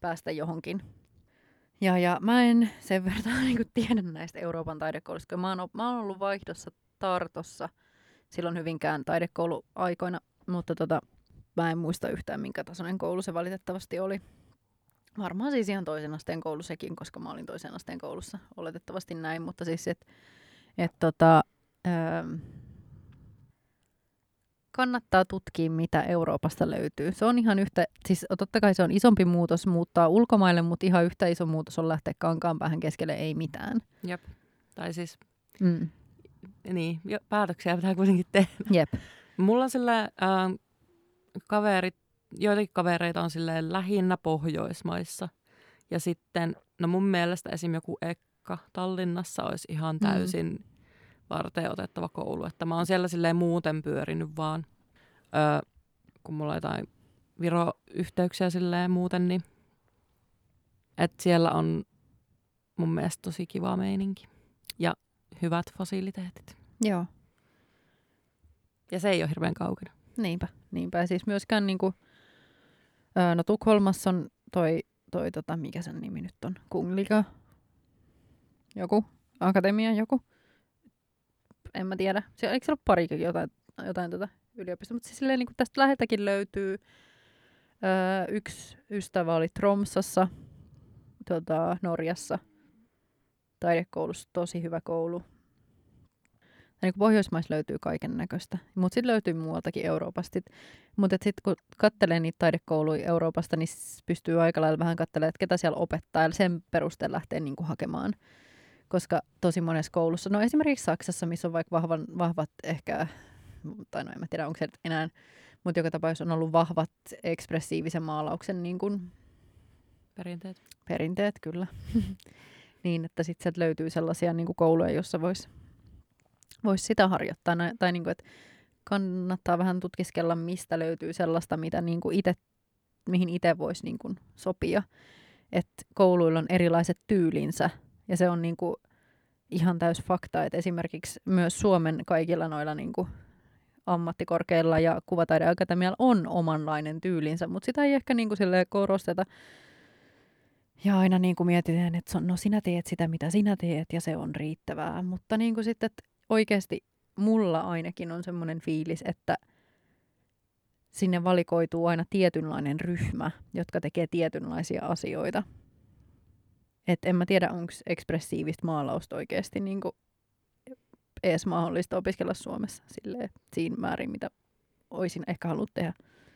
päästä johonkin. Ja, ja mä en sen verran niin tiedä näistä Euroopan taidekouluista, kun mä oon, mä oon ollut vaihdossa Tartossa silloin hyvinkään taidekouluaikoina, mutta tota, mä en muista yhtään minkä tasoinen koulu se valitettavasti oli. Varmaan siis ihan toisen asteen koulu sekin, koska mä olin toisen asteen koulussa, oletettavasti näin, mutta siis että et tota, ähm, kannattaa tutkia, mitä Euroopasta löytyy. Se on ihan yhtä, siis totta kai se on isompi muutos muuttaa ulkomaille, mutta ihan yhtä iso muutos on lähteä kankaan päähän keskelle ei mitään. Jep. Tai siis, Mm. niin, jo, päätöksiä pitää kuitenkin tehdä. Jep. Mulla on sillä äh, kaverit, joitakin kavereita on silleen lähinnä Pohjoismaissa. Ja sitten, no mun mielestä esim. joku Ekka Tallinnassa olisi ihan täysin mm. Varten otettava koulu. Että mä oon siellä silleen muuten pyörinyt vaan, öö, kun mulla on jotain Viro-yhteyksiä silleen muuten, niin että siellä on mun mielestä tosi kiva meininki. Ja hyvät fossiiliteetit. Joo. Ja se ei ole hirveän kaukana. Niinpä, niinpä. Ja siis myöskään niinku, öö, no Tukholmassa on toi, toi tota, mikä sen nimi nyt on, Kungliga, joku, akatemia joku. En mä tiedä. Se, eikö se ole parikin jotain, jotain tota yliopistoa, mutta siis silleen niin tästä lähetäkin löytyy öö, yksi ystävä oli Tromsassa, tota, Norjassa, taidekoulussa, tosi hyvä koulu. Ja niin Pohjoismaissa löytyy kaiken näköistä, mutta sitten löytyy muualtakin Euroopasta. Mutta sitten kun katselee niitä taidekouluja Euroopasta, niin pystyy aika lailla vähän katselemaan, että ketä siellä opettaa, ja sen perusteella lähtee niin kuin hakemaan. Koska tosi monessa koulussa, no esimerkiksi Saksassa, missä on vaikka vahvan, vahvat ehkä, tai no en mä tiedä, onko se enää, mutta joka tapauksessa on ollut vahvat ekspressiivisen maalauksen niin kuin, Perinteet. Perinteet, kyllä. niin, että sitten sieltä löytyy sellaisia niin kuin kouluja, joissa voisi vois sitä harjoittaa. Tai niin kuin, että kannattaa vähän tutkiskella, mistä löytyy sellaista, mitä niin kuin ite, mihin itse voisi niin kuin sopia. Että kouluilla on erilaiset tyylinsä ja se on niin kuin ihan täys fakta, että esimerkiksi myös Suomen kaikilla noilla niin kuin ammattikorkeilla ja kuvataideakatemialla on omanlainen tyylinsä, mutta sitä ei ehkä niin kuin korosteta ja aina niin kuin mietitään, että no sinä teet sitä, mitä sinä teet, ja se on riittävää. Mutta niin kuin sitten, että oikeasti mulla ainakin on semmoinen fiilis, että sinne valikoituu aina tietynlainen ryhmä, jotka tekee tietynlaisia asioita. Et en mä tiedä, onko ekspressiivistä maalausta oikeasti niin kuin edes mahdollista opiskella Suomessa silleen, siinä määrin, mitä olisin ehkä halunnut tehdä.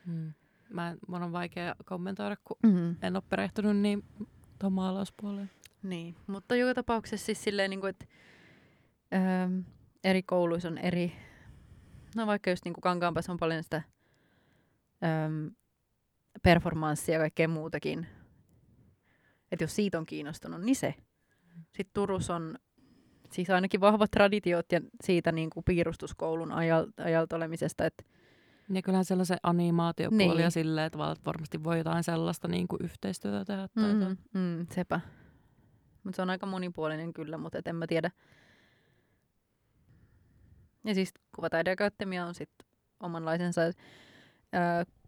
Hmm mä, mun on vaikea kommentoida, kun mm-hmm. en ole perehtynyt niin tuon maalauspuoleen. Niin, mutta joka tapauksessa siis silleen, niin kuin, että öö, eri kouluissa on eri, no vaikka just niin kuin Kankaanpas on paljon sitä öö, performanssia ja kaikkea muutakin. Että jos siitä on kiinnostunut, niin se. Sitten Turus on siis ainakin vahvat traditiot ja siitä niin kuin piirustuskoulun ajalta olemisesta, että ja kyllähän sellaisen animaatiopuolia niin. silleen, että varmasti voi jotain sellaista niin kuin yhteistyötä tehdä. Tai mm, mm, sepä. Mutta se on aika monipuolinen kyllä, mutta en mä tiedä. Ja siis kuvataideakatemia on sitten omanlaisensa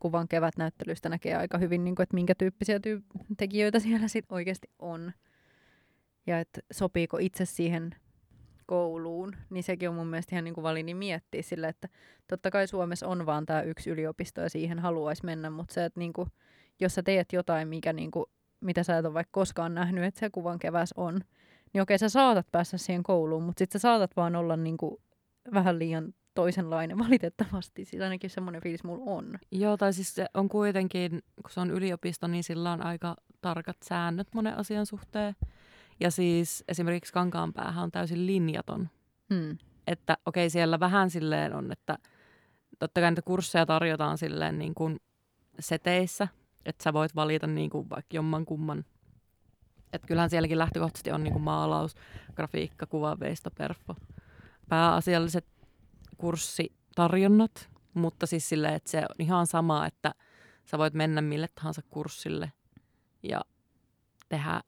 kuvan kevätnäyttelystä näkee aika hyvin, niin kuin, että minkä tyyppisiä tyy- tekijöitä siellä sitten oikeasti on. Ja että sopiiko itse siihen kouluun, niin sekin on mun mielestä ihan niin kuin valini miettiä sille, että totta kai Suomessa on vaan tämä yksi yliopisto ja siihen haluaisi mennä, mutta se, että niin kuin, jos sä teet jotain, mikä niin kuin, mitä sä et ole vaikka koskaan nähnyt, että se kuvan keväs on, niin okei, sä saatat päästä siihen kouluun, mutta sitten sä saatat vaan olla niin kuin, vähän liian toisenlainen valitettavasti. Siis ainakin semmoinen fiilis mulla on. Joo, tai siis se on kuitenkin, kun se on yliopisto, niin sillä on aika tarkat säännöt monen asian suhteen. Ja siis esimerkiksi Kankaanpäähän on täysin linjaton. Hmm. Että okei, okay, siellä vähän silleen on, että totta kai niitä kursseja tarjotaan silleen niin kuin seteissä, että sä voit valita niin kuin vaikka jomman kumman. Että kyllähän sielläkin lähtökohtaisesti on niin kuin maalaus, grafiikka, veisto, perfo. Pääasialliset kurssitarjonnat, mutta siis silleen, että se on ihan sama, että sä voit mennä mille tahansa kurssille ja tehdä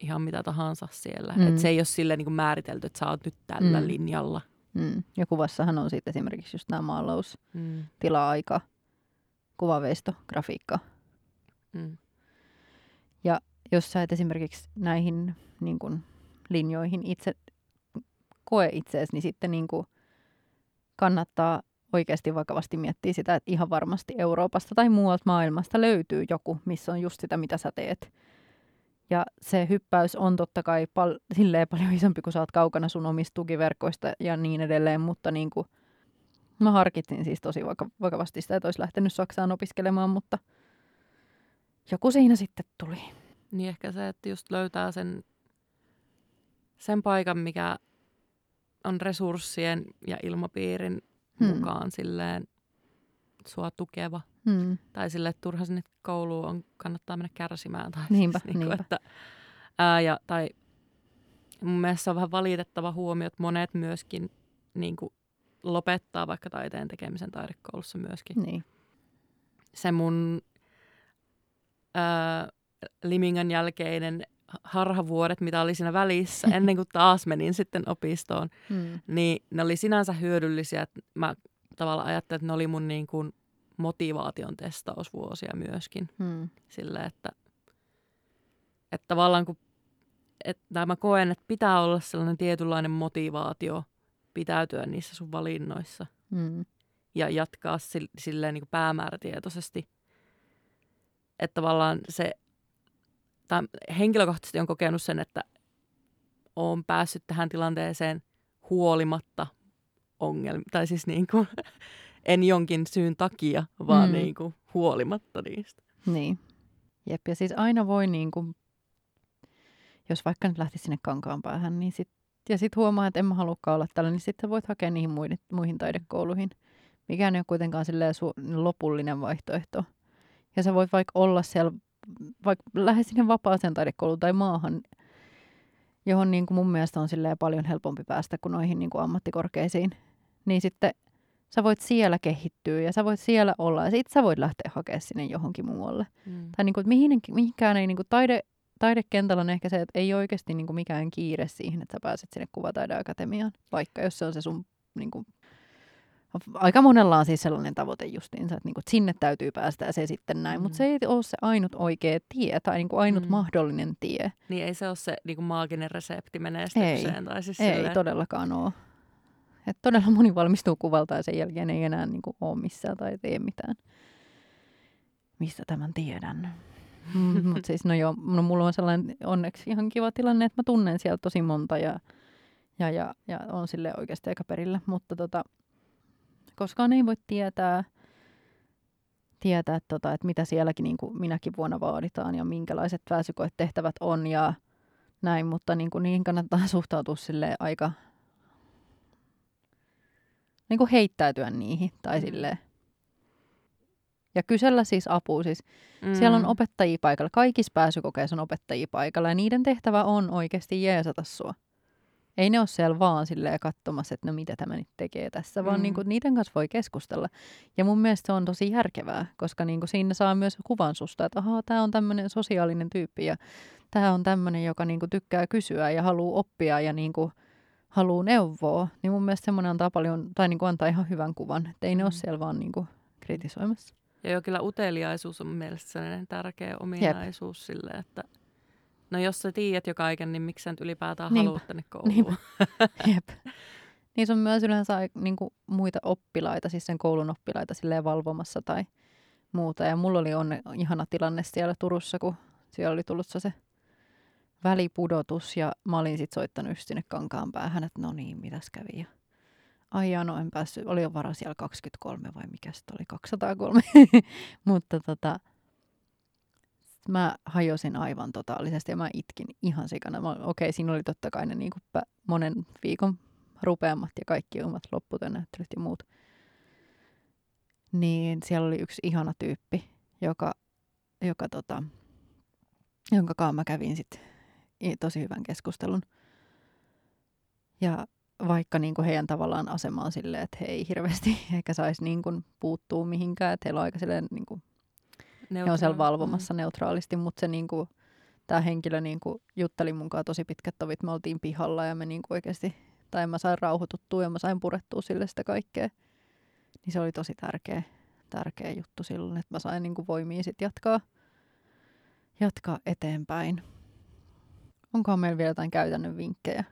ihan mitä tahansa siellä. Mm. Et se ei ole silleen niin kuin määritelty, että sä oot nyt tällä mm. linjalla. Mm. Ja kuvassahan on sitten esimerkiksi just nämä maalaus, mm. tila-aika, kuvaveisto, grafiikka. Mm. Ja jos sä et esimerkiksi näihin niin kun, linjoihin itse koe itseesi, niin sitten niin kuin, kannattaa oikeasti vakavasti miettiä sitä, että ihan varmasti Euroopasta tai muualta maailmasta löytyy joku, missä on just sitä, mitä sä teet. Ja se hyppäys on totta kai pal- silleen paljon isompi, kun sä oot kaukana sun omista tukiverkoista ja niin edelleen, mutta niin kuin, mä harkitsin siis tosi vaka- vakavasti sitä, että olisi lähtenyt Saksaan opiskelemaan, mutta joku siinä sitten tuli. Niin ehkä se, että just löytää sen, sen paikan, mikä on resurssien ja ilmapiirin hmm. mukaan silleen sua tukeva. Mm. Tai sille, että turha sinne kouluun on, kannattaa mennä kärsimään. Tai Niinpä, siis, niin kuin, niinpä. Että, ää, ja, tai mun mielestä on vähän valitettava huomio, että monet myöskin niin kuin, lopettaa vaikka taiteen tekemisen taidekoulussa myöskin. Niin. Se mun ää, Limingan jälkeinen harhavuodet, mitä oli siinä välissä, ennen kuin taas menin sitten opistoon, Mm. niin ne oli sinänsä hyödyllisiä. että Mä tavallaan ajattelin, että ne oli mun niin kuin motivaation testausvuosia myöskin. Mm. Sille, että, että tavallaan kun, että mä koen, että pitää olla sellainen tietynlainen motivaatio pitäytyä niissä sun valinnoissa Mm. ja jatkaa sil- silleen niin kuin päämäärätietoisesti. Että tavallaan se, tai henkilökohtaisesti on kokenut sen, että olen päässyt tähän tilanteeseen huolimatta ongelmia, tai siis niin kuin, en jonkin syyn takia, vaan Mm. niin kuin huolimatta niistä. Niin. Jep, ja siis aina voi niin kuin, jos vaikka nyt lähtisi sinne kankaan päähän, niin sit, ja sitten huomaa, että en mä halukaan olla tällä, niin sitten voit hakea niihin muihin, muihin taidekouluihin. Mikään ei ole kuitenkaan silleen su- lopullinen vaihtoehto. Ja sä voit vaikka olla siellä, vaikka lähde sinne vapaaseen taidekouluun tai maahan, johon niin kuin mun mielestä on silleen paljon helpompi päästä kuin noihin niin kuin ammattikorkeisiin. Niin sitten sä voit siellä kehittyä ja sä voit siellä olla ja sit sä voit lähteä hakemaan sinne johonkin muualle. Mm. Tai niin kuin, mihin, mihinkään ei niin kuin taide, taidekentällä on ehkä se, että ei oikeasti niin kuin mikään kiire siihen, että sä pääset sinne kuvataideakatemiaan, vaikka jos se on se sun niin kuin, aika monella on siis sellainen tavoite justiinsa, että, niin kuin, että sinne täytyy päästä ja se sitten näin, mm. Mutta se ei ole se ainut oikea tie tai niin kuin ainut mm. Mahdollinen tie. Niin ei se ole se niin kuin maaginen resepti menestykseen. Tai siis Ei silleen, todellakaan ole. Et todella moni valmistuu kuvalta ja sen jälkeen ei enää niin kuin, ole missään tai tee mitään. Mistä tämän tiedän? Mm, Mutta siis no joo, no mulla on sellainen onneksi ihan kiva tilanne, että mä tunnen siellä tosi monta ja, ja, ja, ja on sille oikeasti aika perillä. Mutta tota, koskaan ei voi tietää, tietää tota, että mitä sielläkin niin kuin minäkin vuonna vaaditaan ja minkälaiset pääsykoetehtävät on ja näin, mutta niin kuin niihin kannattaa suhtautua sille aika niin kuin heittäytyä niihin tai Mm. silleen. Ja kysellä siis apua. Siis mm. Siellä on opettajia paikalla. Kaikissa pääsykokeissa on opettajia paikalla ja niiden tehtävä on oikeasti jeesata sua. Ei ne ole siellä vaan silleen katsomassa, että no mitä tämä nyt tekee tässä, vaan Mm. niin kuin, niiden kanssa voi keskustella. Ja mun mielestä se on tosi järkevää, koska niin kuin siinä saa myös kuvan susta, että ahaa, tämä on tämmöinen sosiaalinen tyyppi ja tämä on tämmöinen, joka niin kuin tykkää kysyä ja haluaa oppia ja niin kuin haluaa neuvoa. Niin mun mielestä semmoinen antaa paljon, tai niin kuin antaa ihan hyvän kuvan, että ei ne ole Mm. siellä vaan niin kuin kritisoimassa. Ja jo kyllä uteliaisuus on mielestäni sellainen tärkeä ominaisuus sille, että no jos sä tiedät jo kaiken, niin miksi sä nyt ylipäätään Niinpä. haluat tänne kouluun? Niinpä. Jep. Niissä on myös yleensä niin kuin, muita oppilaita, siis sen koulun oppilaita silleen valvomassa tai muuta. Ja mulla oli onne, ihana tilanne siellä Turussa, kun siellä oli tullut se välipudotus ja mä olin sitten soittanut just sinne kankaan päähän, että no niin, mitäs kävi. Ja, Ai jaa, no en päässyt, oli jo vara siellä 23 vai mikä sitten oli, 203. Mutta tota, mä hajosin aivan totaalisesti ja mä itkin ihan sikana. Okei, siinä oli totta kai ne niin kuin monen viikon rupeamat ja kaikki omat lopputyönäyttelyt ja muut. Niin siellä oli yksi ihana tyyppi, joka, joka tota, jonka kanssa mä kävin sit tosi hyvän keskustelun. Ja vaikka niin kuin heidän tavallaan asema on silleen, että he ei hirveästi ehkä saisi niin kuin puuttua mihinkään, että heillä on aika silleen, niin kuin, he on siellä valvomassa neutraalisti, mutta se niin kuin, tämä henkilö niin kuin, jutteli kanssa tosi pitkät tovit, me oltiin pihalla ja me niin kuin oikeasti, tai mä sain rauhoituttua ja mä sain purettua sille sitä kaikkea. Niin se oli tosi tärkeä, tärkeä juttu silloin, että mä sain niin kuin, voimia sit jatkaa, jatkaa eteenpäin. Onkohan meillä vielä jotain käytännön vinkkejä?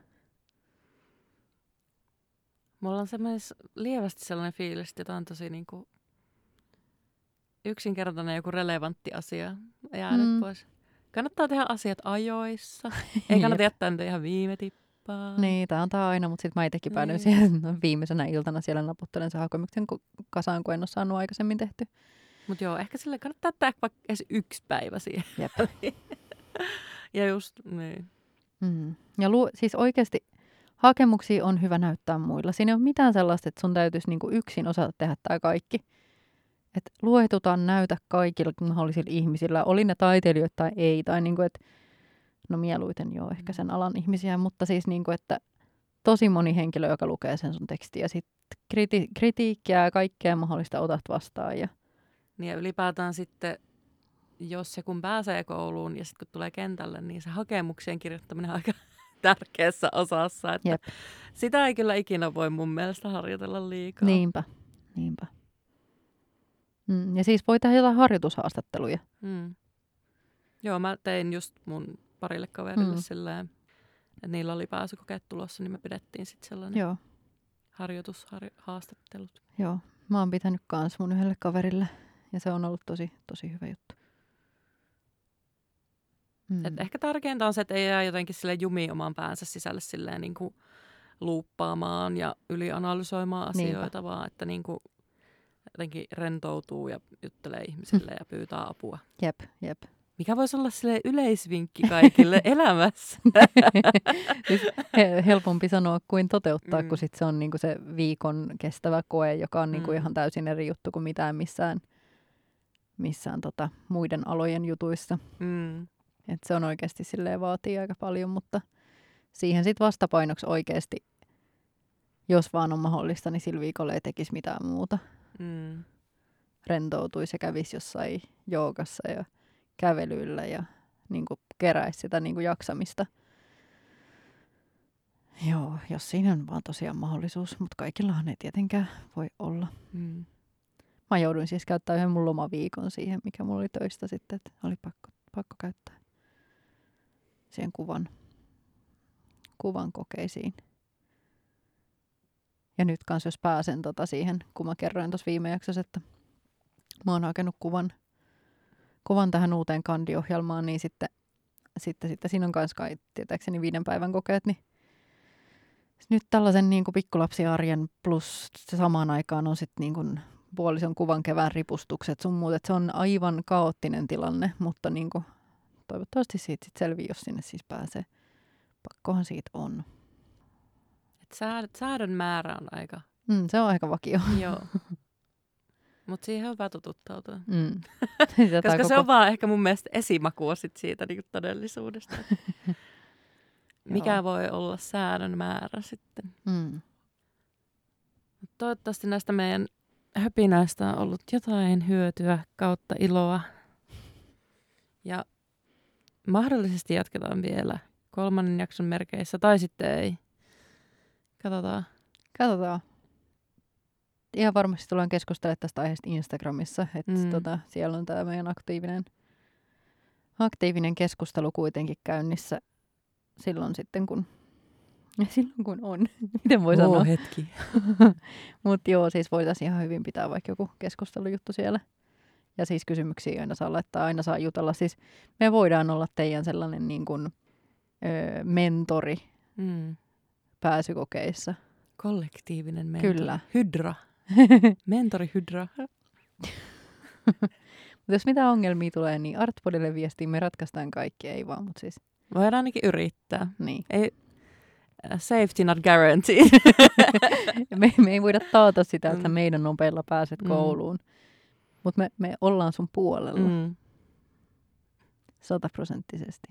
Mulla on semmoinen lievästi sellainen fiilis, että jotain tosi niin kuin yksinkertainen joku relevantti asia jäänyt Mm. pois. Kannattaa tehdä asiat ajoissa. Ei kannata jättää niitä ihan viime tippaan. Niin, tämä on tää aina, mutta sitten mä itsekin päädyin Niin. siihen että viimeisenä iltana siellä naputtelen sen hakemuksen kasaan, kun en ole saanut aikaisemmin tehty. Mutta joo, ehkä sille kannattaa jättää vaikka edes yksi päivä siihen. Jep. ja just, niin. Mm. Ja lu- siis oikeasti hakemuksia on hyvä näyttää muilla. Siinä ei ole mitään sellaista, että sun täytyisi niinku yksin osata tehdä tämä kaikki. Että luetutaan näytä kaikilla mahdollisilla ihmisillä, oli ne taiteilijoita tai ei, tai niin kuin, että no mieluiten joo, ehkä sen alan ihmisiä, mutta siis niin kuin, että tosi moni henkilö, joka lukee sen sun tekstiä, sitten kriti- kritiikkiä ja kaikkea mahdollista otat vastaan. Ja... Niin ja ylipäätään sitten, jos se kun pääsee kouluun ja sitten kun tulee kentälle, niin se hakemuksien kirjoittaminen on aika tärkeässä osassa. Että Jep. sitä ei kyllä ikinä voi mun mielestä harjoitella liikaa. Niinpä, niinpä. Mm, ja siis voi tehdä jotain harjoitushaastatteluja. Mm. Joo, mä tein just mun parille kaverille Mm. silleen, että niillä oli pääsykokeet tulossa, niin me pidettiin sitten sellainen Joo, harjoitushaastattelut. joo. Mä oon pitänyt kans mun yhdelle kaverille ja se on ollut tosi, tosi hyvä juttu. Mm. Et ehkä tärkeintä on se, että ei jää jotenkin sille jumiin oman päänsä sisälle silleen niin kuin luuppaamaan ja ylianalysoimaan Niinpä. asioita, vaan että niin kuin jotenkin rentoutuu ja juttelee ihmisille ja pyytää apua. Jep, jep. Mikä voisi olla sille yleisvinkki kaikille elämässä? Siis he, helpompi sanoa kuin toteuttaa. Mm. kun sit se on niinku se viikon kestävä koe, joka on niinku Mm. ihan täysin eri juttu kuin mitään missään, missään tota, muiden alojen jutuissa. Mm. Et se on oikeasti silleen vaatii aika paljon, mutta siihen sitten vastapainoksi oikeasti, jos vaan on mahdollista, niin sillä viikolla ei tekisi mitään muuta. Mm. Rentoutuisi ja kävisi jossain joogassa ja kävelyllä ja niin keräisi sitä niin jaksamista. Joo, jos siinä on vaan tosiaan mahdollisuus, mutta kaikillahan ei tietenkään voi olla. Mm. Mä jouduin siis käyttää yhden mun lomaviikon siihen, mikä mulla oli töistä sitten, että oli pakko, pakko käyttää siihen kuvan, kuvan kokeisiin. Ja nyt kans jos pääsen tota siihen, kun mä kerroin tuossa viime jaksossa, että mä oon hakenut kuvan, kuvan tähän uuteen kandiohjelmaan, niin sitten, sitten, sitten siinä on kans kai tietääkseni viiden päivän kokeet, niin nyt tällaisen niin kuin pikkulapsiarjen plus samaan aikaan on sitten niin kuin puolison kuvan kevään ripustukset sun muut. Et se on aivan kaoottinen tilanne, mutta niin kuin, toivottavasti siitä sit selviää, jos sinne siis pääsee. Pakkohan siitä on. Et sääd, säädön määrä on aika, Mm, se on aika vakio. joo. Mutta siihen on hyvä totuttautua. Mm. Koska se koko- on vaan ehkä mun mielestä esimakua sit siitä niin todellisuudesta. Mikä Joo. voi olla säädön määrä sitten. Mm. Mut Toivottavasti näistä meidän höpinäistä on ollut jotain hyötyä kautta iloa. Ja mahdollisesti jatketaan vielä kolmannen jakson merkeissä, tai sitten ei. Katsotaan. Katsotaan. Ihan varmasti tullaan keskustelemaan tästä aiheesta Instagramissa, että mm. Tota, siellä on tämä meidän aktiivinen, aktiivinen keskustelu kuitenkin käynnissä silloin sitten, kun, silloin kun on. Miten voi sanoa? hetki. Mutta joo, siis voitaisiin ihan hyvin pitää vaikka joku keskustelujuttu siellä. Ja siis kysymyksiä aina saa laittaa, aina saa jutella. Siis me voidaan olla teidän sellainen niin kuin, ö, mentori Mm. Pääsykokeissa. Kollektiivinen mentori. Kyllä. Hydra. Mentori Hydra. Mutta jos mitä ongelmia tulee, niin Artpodille viestiin me ratkaistaan kaikki, ei vaan, mutta siis Voidaan ainakin yrittää. niin. Ei, uh, safety not guaranteed. me, me ei voida taata sitä, että Mm. meidän nopeilla pääset Mm. kouluun. Mutta me, me ollaan sun puolella mm. sataprosenttisesti.